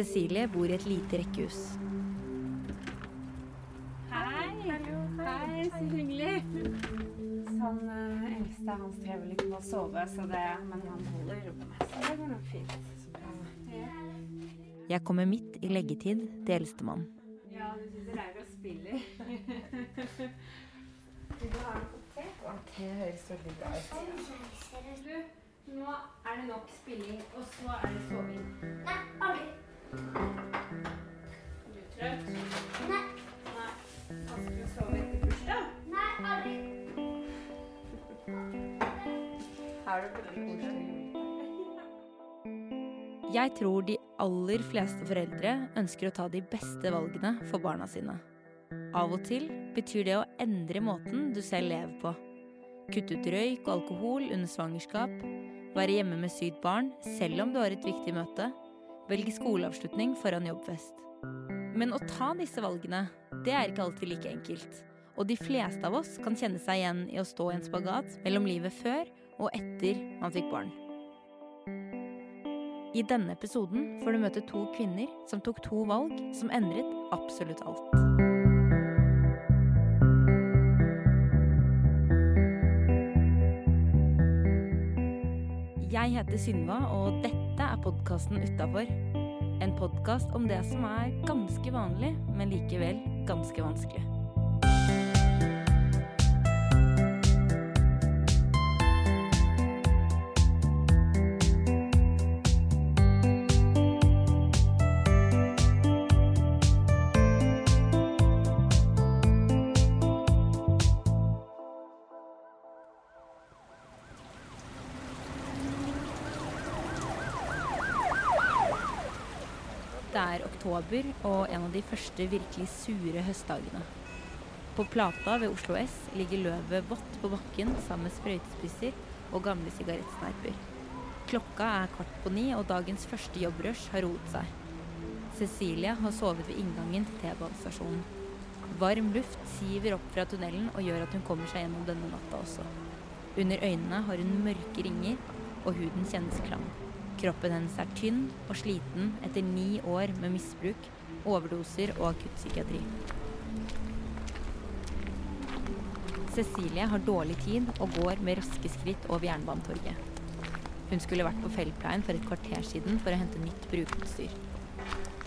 Cecilie bor i et lite rekkehus. Hei! Hei, så hyggelig. Han eh, eldste han strever litt med å sove, så det, men han holder rommet. Så det går nok fint. Ja. Jeg kommer midt i leggetid til eldstemann. Ja, du sitter der og spiller. Vil du ha en kopp te? Te høres veldig bra ut. Nå er det nok spilling, og så er det soving. Nei, aldri. Jeg tror de aller fleste foreldre ønsker å ta de beste valgene for barna sine. Av og til betyr det å endre måten du selv lever på. Kutte ut røyk og alkohol under svangerskap, være hjemme med sykt barn selv om du har et viktig møte, velge skoleavslutning foran jobbfest. Men å ta disse valgene, det er ikke alltid like enkelt. Og de fleste av oss kan kjenne seg igjen i å stå i en spagat mellom livet før og etter man fikk barn. I denne episoden får du møte to kvinner som tok to valg som endret absolutt alt. Jeg heter Synva, og dette er podkasten Utafor. En podkast om det som er ganske vanlig, men likevel ganske vanskelig. Det er oktober og en av de første virkelig sure høstdagene. På Plata ved Oslo S ligger løvet vått på bakken sammen med sprøytespisser og gamle sigarettsneiper. Klokka er kvart på ni, og dagens første jobbrush har roet seg. Cecilie har sovet ved inngangen til T-banestasjonen. Varm luft siver opp fra tunnelen og gjør at hun kommer seg gjennom denne natta også. Under øynene har hun mørke ringer, og huden kjennes klam. Kroppen hennes er tynn og sliten etter ni år med misbruk, overdoser og akuttpsykiatri. Cecilie har dårlig tid og går med raske skritt over Jernbanetorget. Hun skulle vært på Feldpleien for et kvarter siden for å hente nytt brukerutstyr.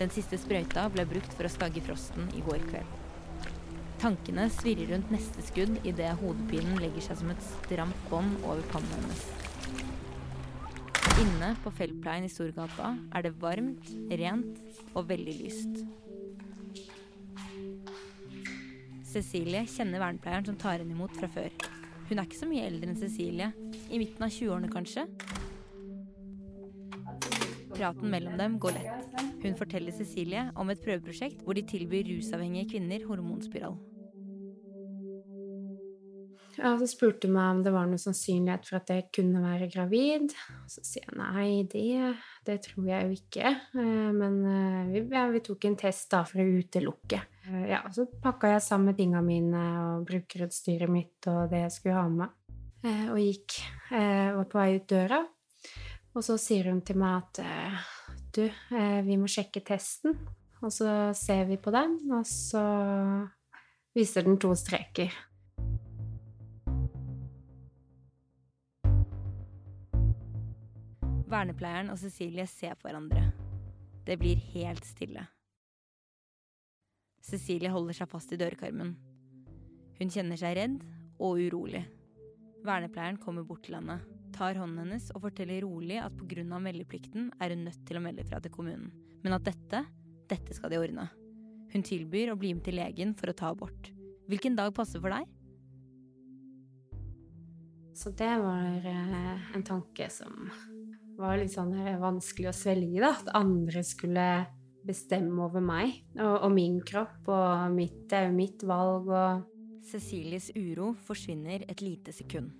Den siste sprøyta ble brukt for å stagge frosten i går kveld. Tankene svirrer rundt neste skudd idet hodepinen legger seg som et stramt bånd over pannen hennes. Inne på Feltpleien i Storgata er det varmt, rent og veldig lyst. Cecilie kjenner vernepleieren som tar henne imot fra før. Hun er ikke så mye eldre enn Cecilie. I midten av 20-årene, kanskje. Praten mellom dem går lett. Hun forteller Cecilie om et prøveprosjekt hvor de tilbyr rusavhengige kvinner hormonspiral. Ja, så spurte hun meg om det var noen sannsynlighet for at jeg kunne være gravid. Så sier jeg nei, det, det tror jeg jo ikke. Eh, Men eh, vi, ja, vi tok en test da for å utelukke. Eh, Ja, så pakka jeg sammen tinga mine og brukerutstyret mitt og det jeg skulle ha med og gikk. Jeg Var på vei ut døra. Og så sier hun til meg at du, vi må sjekke testen. Og så ser vi på den, og så viser den to streker. Vernepleieren og Cecilie ser på hverandre. Det blir helt stille. Cecilie holder seg fast i dørkarmen. Hun kjenner seg redd og urolig. Vernepleieren kommer bort til henne, tar hånden hennes og forteller rolig at pga. meldeplikten er hun nødt til å melde fra til kommunen. Men at dette, dette skal de ordne. Hun tilbyr å bli med til legen for å ta abort. Hvilken dag passer for deg? Så det var eh, en tanke som var litt sånn eh, vanskelig å svelge, da. At andre skulle bestemme over meg og, og min kropp og mitt, mitt valg og Cecilies uro forsvinner et lite sekund.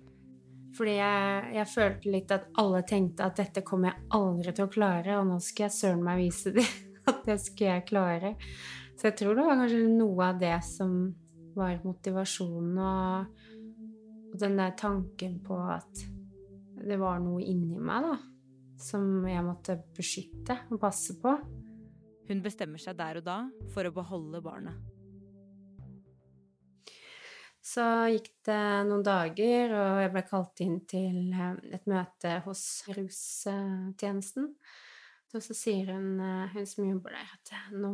Fordi jeg, jeg følte litt at alle tenkte at dette kommer jeg aldri til å klare, og nå skal jeg søren meg vise dem at det skal jeg klare. Så jeg tror det var kanskje noe av det som var motivasjonen, og, og den der tanken på at det var noe inni meg, da, som jeg måtte beskytte og passe på. Hun bestemmer seg der og da for å beholde barnet. Så gikk det noen dager, og jeg ble kalt inn til eh, et møte hos rustjenesten. Og så sier hun, eh, hun som jobber der, at nå,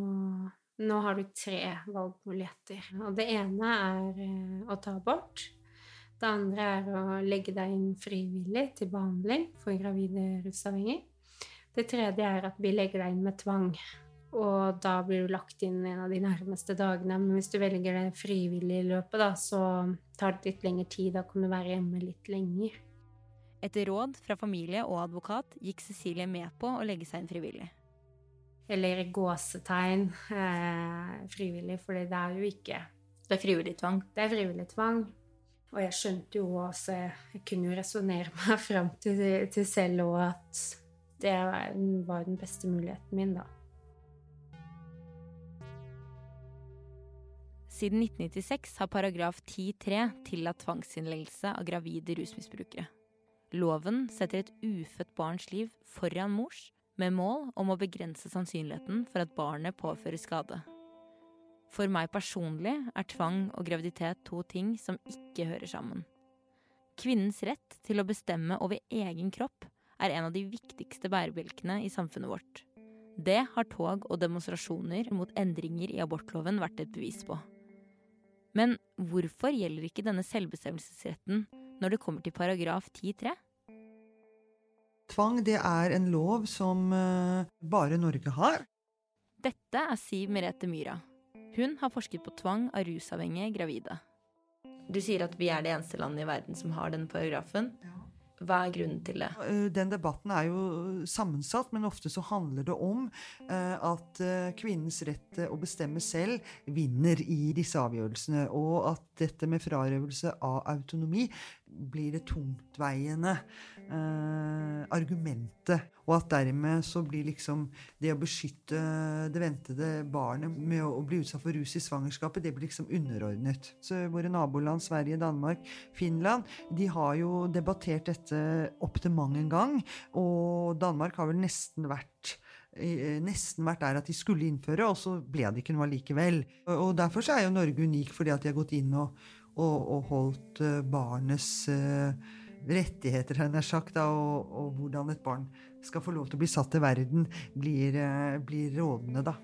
nå har du tre valgmuligheter. Og det ene er eh, å ta abort. Det andre er å legge deg inn frivillig til behandling for gravide rusavhengige. Det tredje er at vi legger deg inn med tvang. Og da blir du lagt inn en av de nærmeste dagene. Men hvis du velger det frivillige løpet, da, så tar det litt lengre tid. Da kan du være hjemme litt lenger. Etter råd fra familie og advokat gikk Cecilie med på å legge seg inn frivillig. Eller i gåsetegn eh, frivillig, for det er jo ikke Det er frivillig tvang? Det er frivillig tvang. Og jeg skjønte jo også Jeg kunne jo resonnere meg fram til, til selv òg at det var den beste muligheten min, da. Siden 1996 har paragraf 10-3 tillatt tvangsinnleggelse av gravide rusmisbrukere. Loven setter et ufødt barns liv foran mors, med mål om å begrense sannsynligheten for at barnet påfører skade. For meg personlig er tvang og graviditet to ting som ikke hører sammen. Kvinnens rett til å bestemme over egen kropp er en av de viktigste bærebjelkene i samfunnet vårt. Det har tog og demonstrasjoner mot endringer i abortloven vært et bevis på. Men hvorfor gjelder ikke denne selvbestemmelsesretten når det kommer til paragraf 10-3? Tvang det er en lov som uh, bare Norge har. Dette er Siv Merete Myra. Hun har forsket på tvang av rusavhengige gravide. Du sier at vi er det eneste landet i verden som har denne paragrafen. Hva er grunnen til det? Eh, den debatten er jo sammensatt, men ofte så handler det om eh, at eh, kvinnens rett til å bestemme selv vinner i disse avgjørelsene. Og at dette med frarøvelse av autonomi blir det tungtveiende argumentet. Og at dermed så blir liksom det å beskytte det ventede barnet med å bli utsatt for rus i svangerskapet, det blir liksom underordnet. Så våre naboland Sverige, Danmark, Finland, de har jo debattert dette opptil opp til mang en gang. Og Danmark har vel nesten vært eh, nesten vært der at de skulle innføre, og så ble det ikke noe allikevel. Og Derfor er jo Norge unik, fordi at de har gått inn og, og, og holdt eh, barnets uh, rettigheter, har jeg sagt, da, og, og, hvordan et barn skal få lov til å bli satt til verden, blir, uh, blir rådende, da.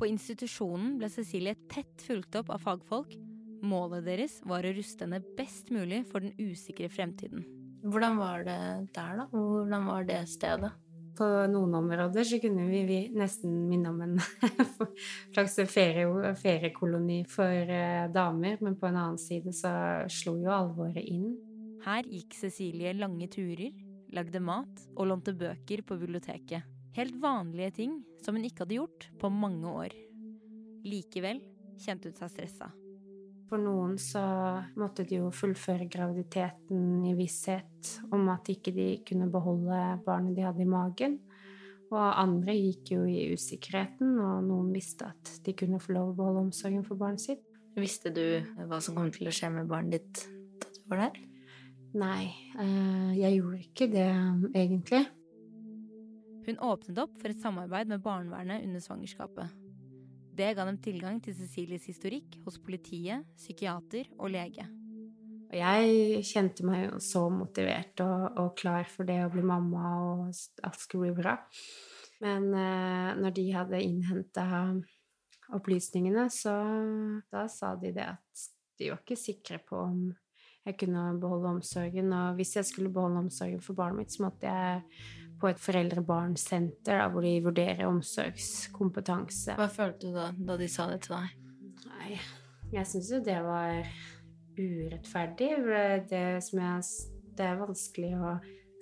På institusjonen ble Cecilie tett fulgt opp av fagfolk. Målet deres var å ruste henne best mulig for den usikre fremtiden. Hvordan var det der, da? Hvordan var det stedet? På noen områder så kunne vi nesten minne om en slags ferie, feriekoloni for eh, damer, men på en annen side så slo jo alvoret inn. Her gikk Cecilie lange turer, lagde mat og lånte bøker på biblioteket. Helt vanlige ting som hun ikke hadde gjort på mange år. Likevel kjente hun seg stressa. For noen så måtte de jo fullføre graviditeten i visshet om at ikke de kunne beholde barnet de hadde i magen. Og andre gikk jo i usikkerheten, og noen visste at de kunne få lov å beholde omsorgen for barnet sitt. Visste du hva som kom til å skje med barnet ditt da du var der? Nei, eh, jeg gjorde ikke det egentlig. Hun åpnet opp for et samarbeid med barnevernet under svangerskapet. Det ga dem tilgang til Cecilies historikk hos politiet, psykiater og lege. Jeg kjente meg jo så motivert og, og, klar for det å bli mamma, og alt skulle bli bra. Men eh, når de hadde innhenta opplysningene, så da sa de det at de var ikke sikre på om jeg kunne beholde omsorgen. Og hvis jeg skulle beholde omsorgen for barnet mitt, så måtte jeg på et foreldre-barn-senter hvor de vurderer omsorgskompetanse. Hva følte du da da de sa det til deg? Nei, jeg syns jo det var urettferdig. Det, jeg, det, er vanskelig å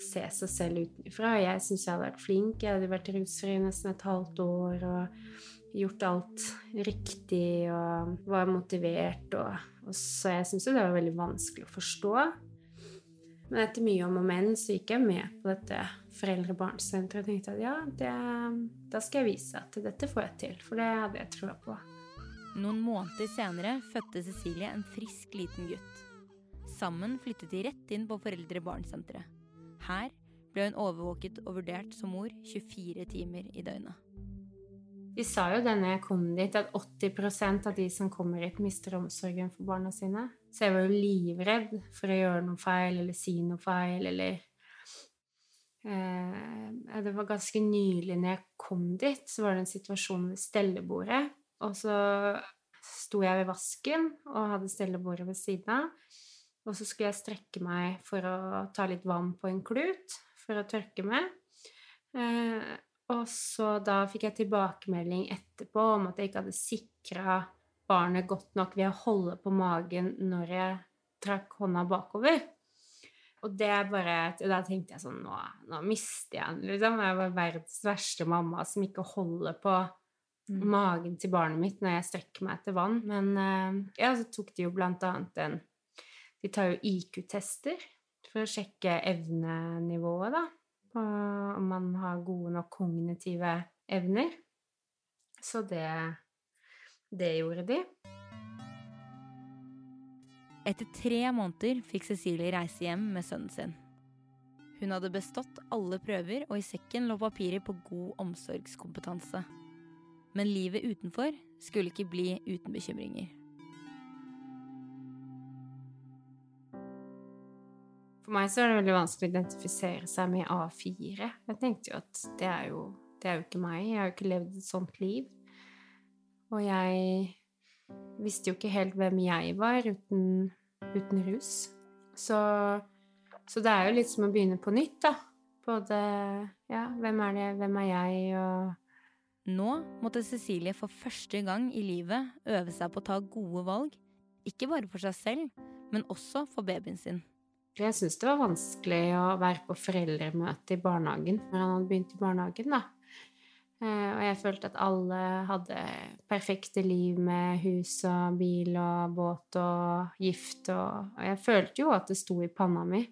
se seg selv utenfra. Jeg syns jeg hadde vært flink. Jeg hadde vært rusfri nesten et halvt år og gjort alt riktig og var motivert. Og, og så jeg syns jo det var veldig vanskelig å forstå. Men etter mye om og men så gikk jeg med på dette foreldre-barn-senteret og tenkte at ja, det, da skal jeg vise at dette får jeg til, for det hadde jeg troa på. Noen måneder senere fødte Cecilie en frisk liten gutt. Sammen flyttet de rett inn på foreldre-barn-senteret. Her ble hun overvåket og vurdert som mor 24 timer i døgnet. De sa jo da jeg kom dit, at 80% av de som kommer hit, mister omsorgen for barna sine. Så jeg var jo livredd for å gjøre noe feil eller si noe feil eller eh, Det var ganske nylig når jeg kom dit, så var det en situasjon ved stellebordet. Og så sto jeg ved vasken og hadde stellebordet ved siden av. Og så skulle jeg strekke meg for å ta litt vann på en klut for å tørke med. Eh, og så da fikk jeg tilbakemelding etterpå om at jeg ikke hadde sikra barnet godt nok ved å holde på magen når jeg trakk hånda bakover. Og det bare Da tenkte jeg sånn Nå, nå mister jeg den, liksom. Jeg var verdens verste mamma som ikke holder på Mm. magen til barnet mitt når jeg strekker meg etter vann. Men eh, ja, så tok de jo blant annet en De tar jo IQ-tester for å sjekke evnenivået, da. På om man har gode nok kognitive evner. Så det Det gjorde de. Etter tre måneder fikk Cecilie reise hjem med sønnen sin. Hun hadde bestått alle prøver, og i sekken lå papirer på god omsorgskompetanse. Men livet utenfor skulle ikke bli uten bekymringer. For meg så er det veldig vanskelig å identifisere seg med A4. Jeg tenkte jo at det er jo, det er jo ikke meg. Jeg har jo ikke levd et sånt liv. Og jeg visste jo ikke helt hvem jeg var uten, uten rus. Så, så det er jo litt som å begynne på nytt, da. Både Ja, hvem er det, hvem er jeg, og Nå måtte Cecilie for første gang i livet øve seg på å ta gode valg. Ikke bare for seg selv, men også for babyen sin. Jeg syns det var vanskelig å være på foreldremøte i barnehagen når han hadde begynt i barnehagen, da. Eh, Og jeg følte at alle hadde perfekte liv med hus og bil og båt og gift og Og jeg følte jo at det sto i panna mi.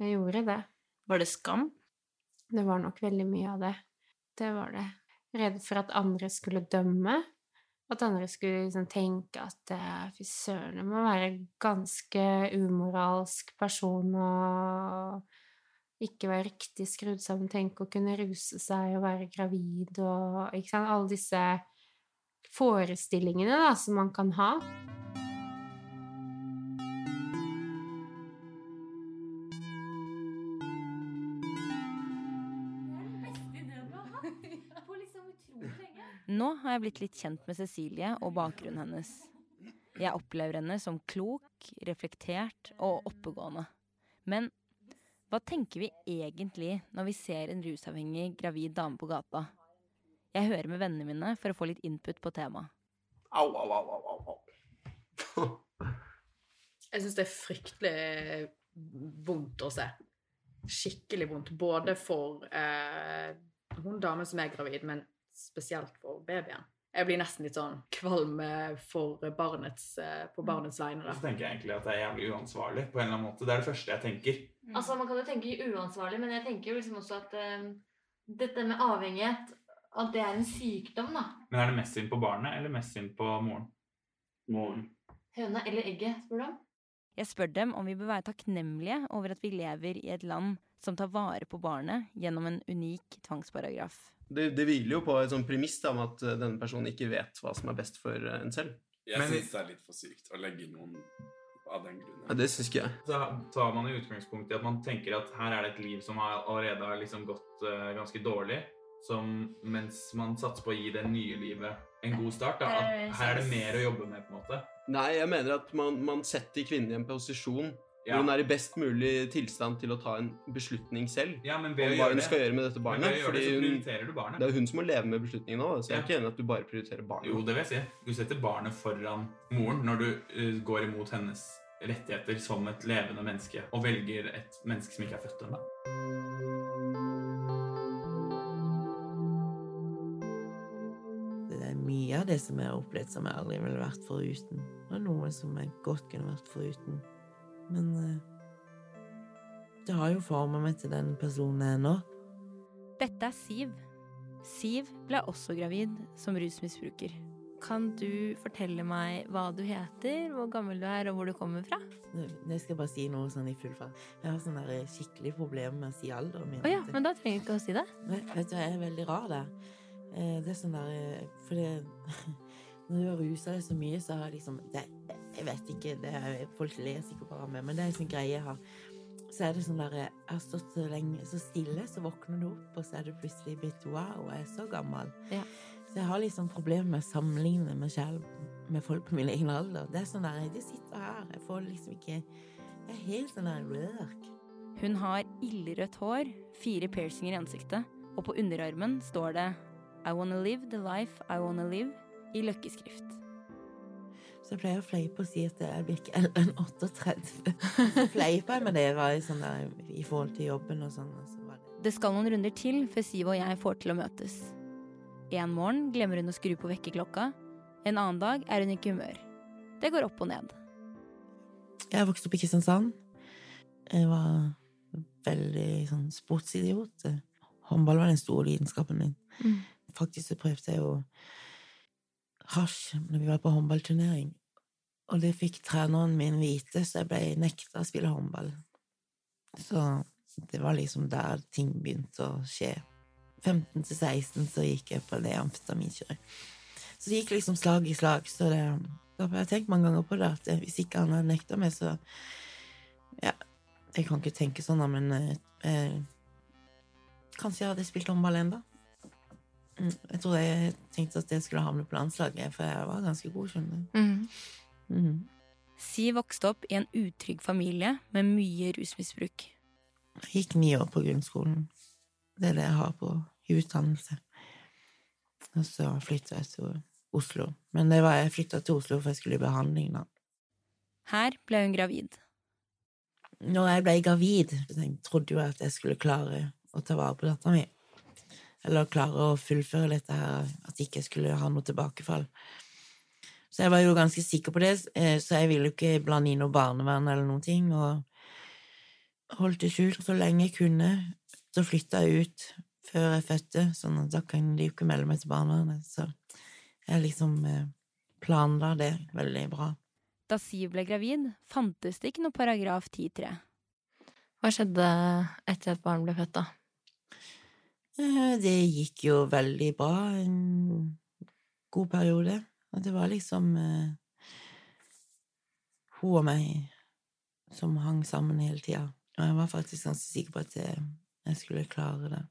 Jeg gjorde det. Var det skam? Det var nok veldig mye av det. Det var det. Redd for at andre skulle dømme. At andre skulle liksom tenke at eh, fy søren, det må være ganske umoralsk person å ikke være riktig skrudd sammen, tenke å kunne ruse seg og være gravid og ikke sant, alle disse forestillingene da, som man kan ha. Nå har jeg blitt litt kjent med Cecilie og bakgrunnen hennes. Jeg opplever henne som klok, reflektert og oppegående. Men hva tenker vi egentlig når vi ser en rusavhengig gravid dame på gata? Jeg hører med vennene mine for å få litt input på temaet. Au, au, au, au, au. Jeg syns det er fryktelig vondt å se. Skikkelig vondt. Både for eh, hun damen som er gravid, men spesielt for babyen. Jeg blir nesten litt sånn kvalm eh, for barnets, eh, på barnets vegne. Så tenker jeg egentlig at det er jævlig uansvarlig på en eller annen måte. Det er det første jeg tenker. Altså, Man kan jo tenke uansvarlig, men jeg tenker jo liksom også at uh, dette med avhengighet At det er en sykdom, da. Men er det mest synd på barnet eller mest synd på moren? Moren. Høna eller egget, spør du om. Jeg spør dem om vi bør være takknemlige over at vi lever i et land som tar vare på barnet gjennom en unik tvangsparagraf. Det, det hviler jo på et sånt premiss om at eh, denne personen ikke vet hva som er best for eh, en selv. Jeg Men- syns det er litt for sykt å legge noen av den grunn. Ja, det syns ikke jeg. Så tar man i utgangspunkt i at man tenker at her er det et liv som har allerede har liksom gått uh, ganske dårlig, som mens man satser på å gi det nye livet en god start. Da, at her er det mer å jobbe med, på en måte. Nei, jeg mener at man, man setter kvinnen i en posisjon Ja. hvor hun er i best mulig tilstand til å ta en beslutning selv. Ja, men Om å hva gjøre hun det, skal gjøre med dette barnet. Fordi det, hun, barnet. det er jo hun som må leve med beslutningen nå. Så jeg er ikke enig at du bare prioriterer barnet. Jo, det vil jeg si. Du setter barnet foran moren når du uh, går imot hennes rettigheter som et levende menneske, og velger et menneske som ikke er født ennå. Det er mye av det som jeg har opplevd som jeg aldri ville vært foruten. Og noe som jeg godt kunne vært foruten. Men eh, det har jo forma meg til den personen jeg er nå. Dette er Siv. Siv ble også gravid som rusmisbruker. Kan du fortelle meg hva du heter, hvor gammel du er og hvor du kommer fra? Nå skal jeg bare si noe sånn i full fart. Jeg har sånn skikkelig problemer med å si alderen min. Oh, ja, men da trenger du ikke å si det. Vet du, jeg er veldig rar der. Eh, Det er sånn der eh, For det Når du har rusa deg så mye, så har jeg liksom det, Jeg vet ikke, det er, folk ler sikkert bare med, men det er en sånn greie jeg har. Så er det sånn der Jeg har stått så lenge så stille, så våkner du opp, og så er du plutselig blitt wow, jeg er så gammel. Ja. Så jeg har liksom problemer med å sammenligne meg selv med folk på min egen alder. Det er sånn der De sitter her, jeg får liksom ikke Jeg er helt sånn der røk. Hun har ildrødt hår, fire piercinger i ansiktet, og på underarmen står det I wanna live the life I wanna live i løkkeskrift. Så jeg pleier å fleipe og si at jeg blir ikke eldre enn 38. Så fleipa jeg med det var sånn der, i forhold til jobben og sånn. Så det. Det skal noen runder til før Siv og jeg får til å møtes. En morgen glemmer hun å skru på vekkerklokka. En annen dag er hun ikke i humør. Det går opp og ned. Jeg vokste opp i Kristiansand. Jeg var veldig sånn sportsidiot. Håndball var den store lidenskapen min. Mm. Faktisk så prøvde jeg jo hasj når vi var på håndballturnering. Og det fikk treneren min vite, så jeg ble nekta å spille håndball. Så det var liksom der ting begynte å skje. 15 til 16 så gikk jeg på det amfetaminkjøret. Så det gikk liksom slag i slag. Så det, da har jeg tenkt mange ganger på det, at hvis ikke han hadde nekta meg, så Ja, jeg kan ikke tenke sånn, men eh, eh, Kanskje jeg hadde spilt håndball ennå. Mm, Jeg trodde jeg tenkte at jeg skulle havne på landslaget, for jeg var ganske god, skjønner du. mm. Siv vokste opp i en utrygg familie med mye rusmisbruk. Jeg gikk ni år på grunnskolen. Det er det jeg har på i utdannelse. Og så flytta jeg til Oslo. Men det var jeg flytta til Oslo for jeg skulle i behandling, da. Her ble hun gravid. Når jeg ble gravid, jeg trodde jo at jeg skulle klare å ta vare på dattera mi. Eller klare å fullføre dette her, at jeg ikke skulle ha noe tilbakefall. Så jeg var jo ganske sikker på det, eh, så jeg ville jo ikke blande inn noe barnevern eller noen ting, og holdt det skjult så lenge jeg kunne. Så flytta jeg ut før jeg fødte, sånn at da kan de jo ikke melde meg til barnevernet. Så jeg liksom eh, planla det veldig bra. Da Siv ble gravid, fantes det ikke noe paragraf 10-3. Hva skjedde etter at barn ble født, da? Eh, Det gikk jo veldig bra en god periode. Og det var liksom eh, hun og meg som hang sammen hele tida. Og jeg var faktisk ganske sikker på at jeg, jeg skulle klare det.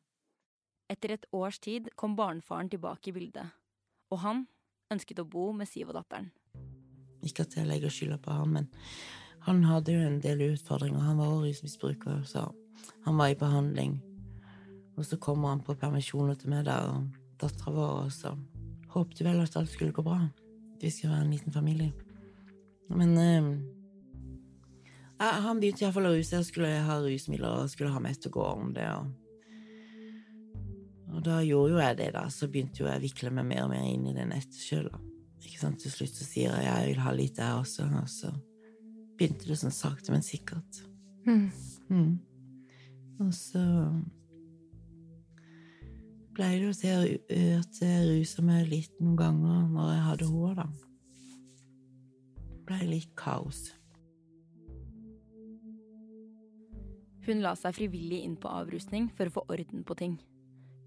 Etter et års tid kom barnefaren tilbake i bildet. Og han ønsket å bo med Siv og datteren. Ikke at jeg legger skylda på han, men han hadde jo en del utfordringer. Han var rusmisbruker, så han var i behandling. Og så kommer han på permisjoner til meg der, og dattera vår, og så håpte vel at alt skulle gå bra. Vi skulle være en liten familie. Men eh, han begynte iallfall å ruse og skulle ha rusmidler og skulle ha meg til å gå om det. Og, og da gjorde jo jeg det, da. Så begynte jo jeg å vikle meg mer og mer inn i det nettet sjøl. Til slutt så sier jeg jeg vil ha litt der også, og så begynte det sånn sakte, men sikkert. Mm. Mm. Og så ble det jo til at jeg rusa meg litt noen ganger når jeg hadde henne, da. Det ble litt kaos. Hun la seg frivillig inn på avrusning for å få orden på ting.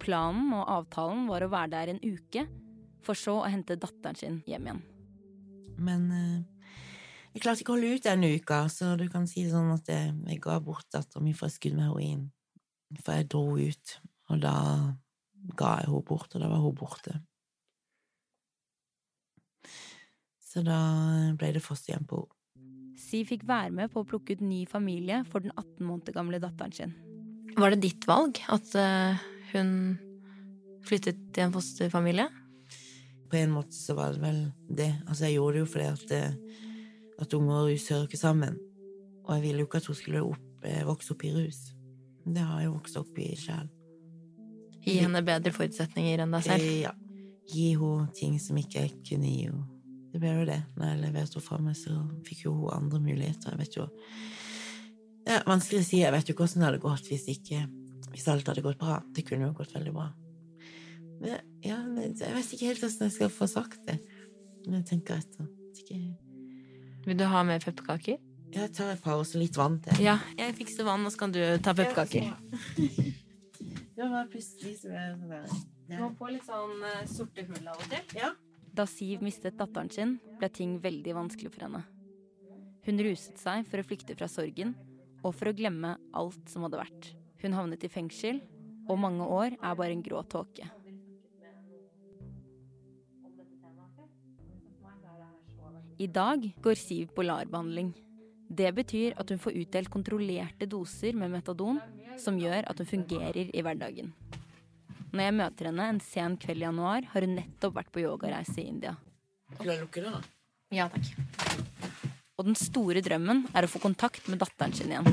Planen og avtalen var å være der en uke, for så å hente datteren sin hjem igjen. Men eh, jeg klarte ikke å holde ut den uka, så du kan si det sånn at jeg, jeg ga bort dattera mi for et skudd med heroin. For jeg dro ut, og da ga jeg henne bort, og da var hun borte. Så da ble det fosterhjem på henne. Si fikk være med på å plukke ut ny familie for den 18 måneder gamle datteren sin. Var det ditt valg at eh, hun flyttet til en fosterfamilie? På en måte så var det vel det. Altså, jeg gjorde det jo fordi at, eh, at unge og rus hører ikke sammen. Og jeg ville jo ikke at hun skulle opp, eh, vokse opp i rus. Det har jeg vokst opp i sjøl. Gi henne bedre forutsetninger enn deg selv? Ja. Gi henne ting som ikke jeg kunne gi henne. Det ble jo det. Når jeg leverte henne fra meg, så fikk jo hun andre muligheter. Jeg vet jo Det er vanskelig å si. Jeg vet jo hvordan det hadde gått hvis, ikke, hvis alt hadde gått bra. Det kunne jo gått veldig bra. Men, ja, men jeg vet ikke helt hvordan jeg skal få sagt det. Men jeg tenker etter. Ikke... Vil du ha mer pepperkaker? Jeg tar et par og litt vann til. Ja, jeg fikser vann, og så kan du ta pepperkaker. Det var plutselig så det sånn der. Du må få litt sånn eh, sorte hull av og til. Ja. Da Siv mistet datteren sin, ble ting veldig vanskelig for henne. Hun ruset seg for å flykte fra sorgen, og for å glemme alt som hadde vært. Hun havnet i fengsel, og mange år er bare en grå tåke. I dag går Siv på LAR-behandling. Det betyr at hun får utdelt kontrollerte doser med metadon, som gjør at hun fungerer i hverdagen. Når jeg møter henne en sen kveld i januar, har hun nettopp vært på yogareise i India. Skal jeg lukke det, da? Ja, takk. Og den store drømmen er å få kontakt med datteren sin igjen.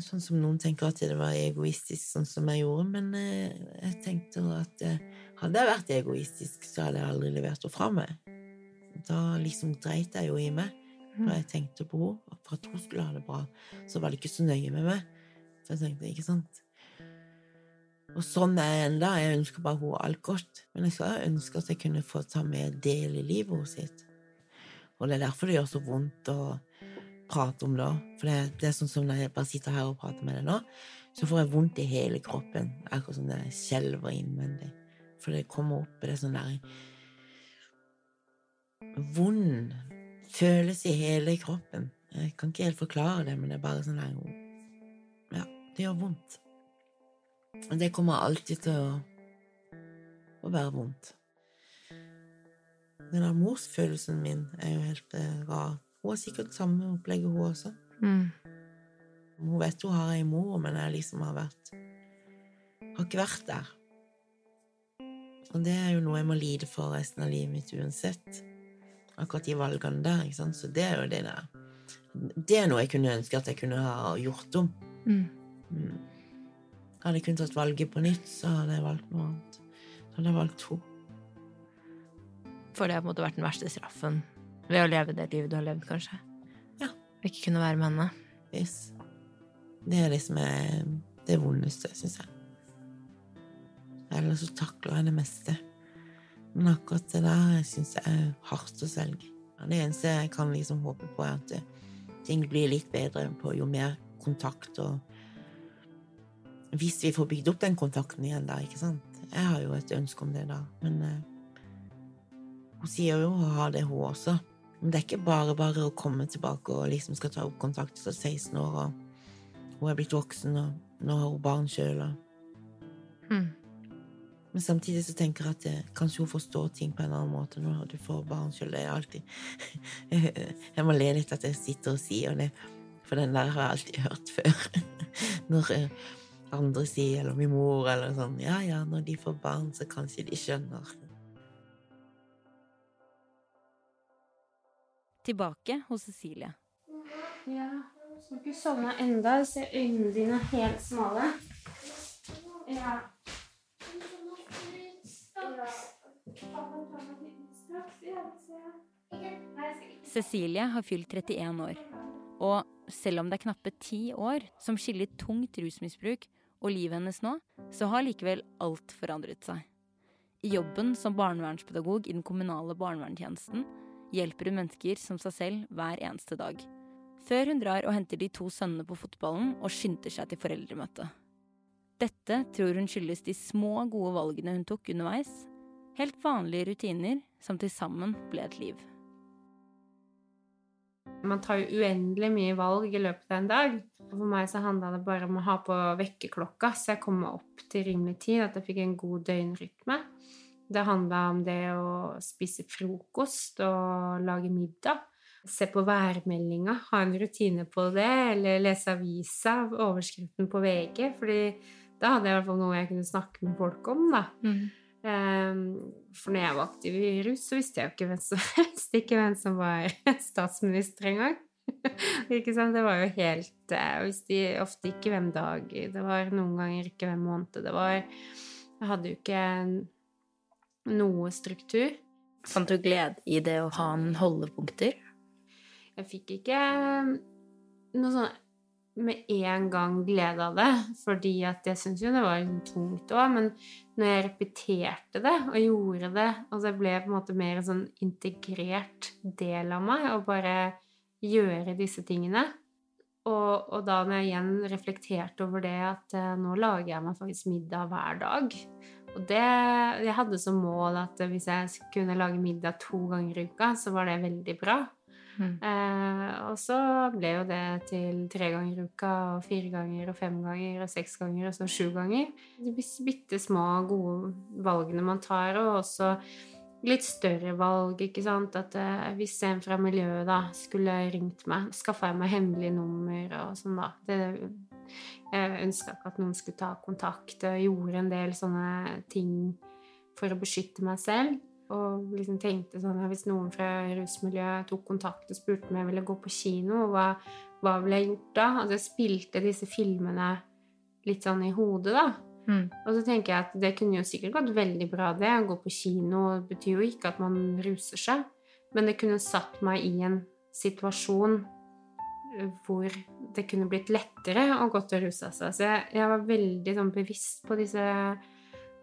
Sånn som noen tenker at det var egoistisk, sånn som jeg gjorde, men eh, jeg tenkte at eh, hadde jeg vært egoistisk, så hadde jeg aldri levert henne fra meg. Da liksom dreit jeg jo i meg, for jeg tenkte på henne, og for at hun skulle ha det bra. Så var det ikke så nøye med meg. Så jeg tenkte, ikke sant? Og sånn er jeg enda. Jeg ønsker bare henne alt godt. Men jeg skulle ønske at jeg kunne få ta med del i livet hennes sitt. Og det er derfor det gjør så vondt å prate om det. For det, det er sånn som når jeg bare sitter her og prater med deg nå, så får jeg vondt i hele kroppen. Akkurat som det skjelver innvendig. For det kommer opp det er sånn der Vond følelse i hele kroppen. Jeg kan ikke helt forklare det, men det er bare sånn der Ja, det gjør vondt. Og det kommer alltid til å, å være vondt. Den der morsfølelsen min er jo helt eh, rar. Hun har sikkert samme opplegget, hun også. Mm. Hun vet hun har ei mor, men jeg liksom har vært Har ikke vært der. Og det er jo noe jeg må lide for resten av livet mitt uansett. Akkurat de valgene der, ikke sant. Så det er jo det der. Det er noe jeg kunne ønske at jeg kunne ha gjort om. Mm. Mm. Hadde jeg kunnet tatt valget på nytt, så hadde jeg valgt noe annet. Så hadde jeg valgt to For det har på en måte vært den verste straffen ved å leve det livet du har levd, kanskje? Ja. Ikke kunne være med henne? Yes. Det er det som er det vondeste, syns jeg. Eller så takler jeg det meste. Men akkurat det der syns jeg er hardt å selge. Det eneste jeg kan liksom håpe på, er at eh, ting blir litt bedre på jo mer kontakt og Hvis vi får bygd opp den kontakten igjen da, ikke sant? Jeg har jo et ønske om det da, men eh, hun sier jo å ha det, hun også. Men det er ikke bare bare å komme tilbake og liksom skal ta opp kontakt til 16 år, og hun er blitt voksen, og nå har hun barn sjøl, og Mm. Men samtidig så tenker jeg at eh, kanskje hun forstår ting på en annen måte når du får barn sjøl. Det alltid Jeg må le litt at jeg sitter og sier det, for den der har jeg alltid hørt før. Når eh, andre sier, eller min mor, eller sånn Ja, ja, når de får barn, så kanskje de skjønner. Tilbake hos Cecilie. Ja, du har ikke sovna enda. Jeg ser øynene dine helt smale. Ja. Cecilie har fylt 31 år. Og selv om det er knappe ti år som skiller tungt rusmisbruk og livet hennes nå, så har likevel alt forandret seg. I jobben som barnevernspedagog i den kommunale barnevernstjenesten hjelper hun mennesker som seg selv hver eneste dag. Før hun drar og henter de to sønnene på fotballen og skynder seg til foreldremøte. Dette tror hun skyldes de små, gode valgene hun tok underveis. Helt vanlige rutiner som til sammen ble et liv. Man tar jo uendelig mye valg i løpet av en dag. For meg så handla det bare om å ha på vekkerklokka, så jeg kom meg opp til rimelig tid, at jeg fikk en god døgnrytme. Det handla om det å spise frokost og lage middag. Se på værmeldinga, ha en rutine på det, eller lese avisa, overskriften på VG. fordi da hadde jeg i hvert fall noe jeg kunne snakke med folk om, da. Um, for når jeg var aktiv i rus, så visste jeg jo ikke hvem som, helst ikke hvem som var statsminister engang. ikke sant? Det var jo helt Jeg visste ofte ikke hvem dag det var, noen ganger ikke hvem måned det var. Jeg hadde jo ikke noe struktur. Fant du glede i det å ha noen holdepunkter? Jeg fikk ikke noe sånn med en gang glede av det, fordi at jeg syntes jo det var tungt òg, men når jeg repeterte det og gjorde det, og det ble på en måte mer en sånn integrert del av meg å bare gjøre disse tingene og, og da når jeg igjen reflekterte over det at eh, nå lager jeg meg faktisk middag hver dag Og det Jeg hadde som mål at hvis jeg kunne lage middag to ganger i uka, så var det veldig bra. Mm. Eh, og så ble jo det til tre ganger i uka, og fire ganger, og fem ganger, og seks ganger, og så sju ganger. De bitte små, gode valgene man tar, og også litt større valg, ikke sant. At eh, hvis en fra miljøet da skulle ringt meg, skaffa jeg meg hemmelig nummer og sånn, da. Det, jeg ønska ikke at noen skulle ta kontakt, og gjorde en del sånne ting for å beskytte meg selv. Og liksom tenkte sånn hvis noen fra rusmiljøet tok kontakt og spurte om jeg ville gå på kino, hva, hva ville jeg gjort da? Altså jeg spilte disse filmene litt sånn i hodet, da. Mm. Og så tenker jeg at det kunne jo sikkert gått veldig bra, det. Å gå på kino betyr jo ikke at man ruser seg, men det kunne satt meg i en situasjon eh, hvor det kunne blitt lettere å gå til å ruse seg. Så jeg, jeg var veldig sånn bevisst på disse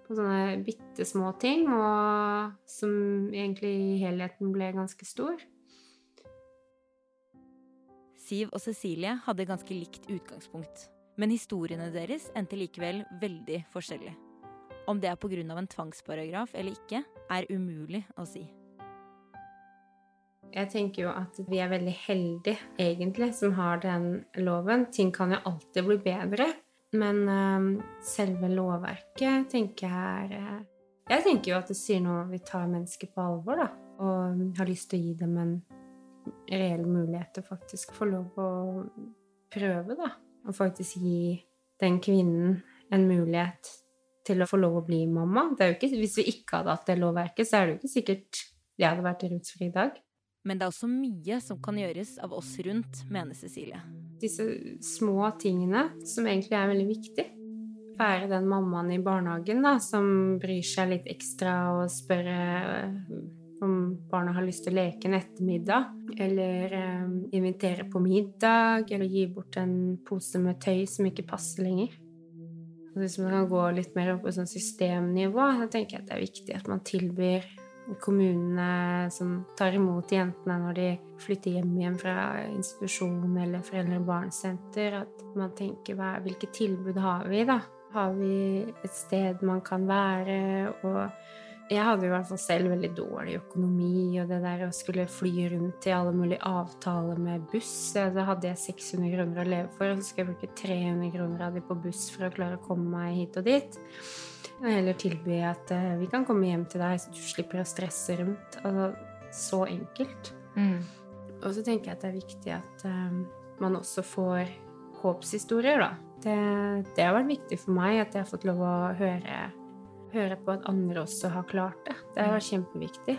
på sånne bitte små ting, og som egentlig i helheten ble ganske stor. Siv og Cecilie hadde ganske likt utgangspunkt, men historiene deres endte likevel veldig forskjellig. Om det er pga. en tvangsparagraf eller ikke, er umulig å si. Jeg tenker jo at vi er veldig heldige, egentlig, som har den loven. Ting kan jo alltid bli bedre. Men øhm, selve lovverket tenker jeg er øh, Jeg tenker jo at det sier noe om vi tar mennesker på alvor, da. Og har lyst til å gi dem en reell mulighet til faktisk få lov å prøve, da. Og faktisk gi den kvinnen en mulighet til å få lov å bli mamma. Ikke, hvis vi ikke hadde hatt det lovverket, så er det jo ikke sikkert jeg hadde vært rusfri i dag. Men det er også mye som kan gjøres av oss rundt, mener Cecilie. Disse små tingene som egentlig er veldig viktig. Være den mammaen i barnehagen da, som bryr seg litt ekstra og spør øh, om barna har lyst til å leke en ettermiddag. Eller eh, invitere på middag, eller gi bort en pose med tøy som ikke passer lenger. Hvis man kan gå litt mer opp på sånn systemnivå, så tenker jeg at det er viktig at man tilbyr kommunene som tar imot jentene når de flytter hjem igjen fra institusjon eller foreldre- og barnesenter, at man tenker hva, hvilke tilbud har vi, da? Har vi et sted man kan være? Og jeg hadde i hvert fall selv veldig dårlig økonomi, og det der å skulle fly rundt til alle mulige avtaler med buss Da hadde jeg 600 kroner å leve for, og så skal jeg bruke 300 kroner av de på buss for å klare å komme meg hit og dit. Og heller tilby at eh, vi kan komme hjem til deg, så du slipper å stresse rundt. Altså, så enkelt. Mm. Og så tenker jeg at det er viktig at um, man også får håpshistorier, da. Det, det har vært viktig for meg at jeg har fått lov å høre, høre på at andre også har klart det. Det har vært kjempeviktig.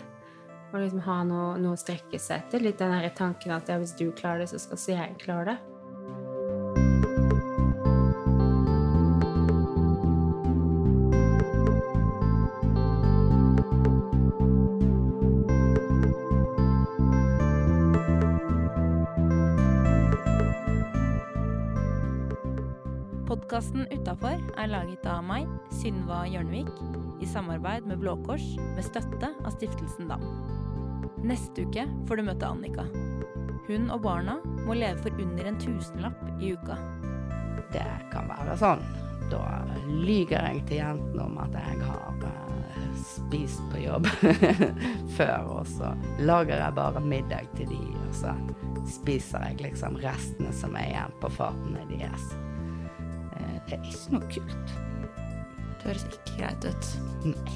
Å liksom ha noe, noe å strekke seg etter. Litt den derre tanken at ja, hvis du klarer det, så skal også jeg klare det. Podkasten Utafor er laget av meg, Synva Hjørnevik, i samarbeid med Blå Kors, med støtte av Stiftelsen DAM. Neste uke får du møte Annika. Hun og barna må leve for under en tusenlapp i uka. Det kan være sånn. Da lyger jeg til jentene om at jeg har spist på jobb før, og så lager jeg bare middag til de, og så spiser jeg liksom restene som er igjen på fatene deres. Det er ikke noe kult. Det høres ikke greit ut. Nei.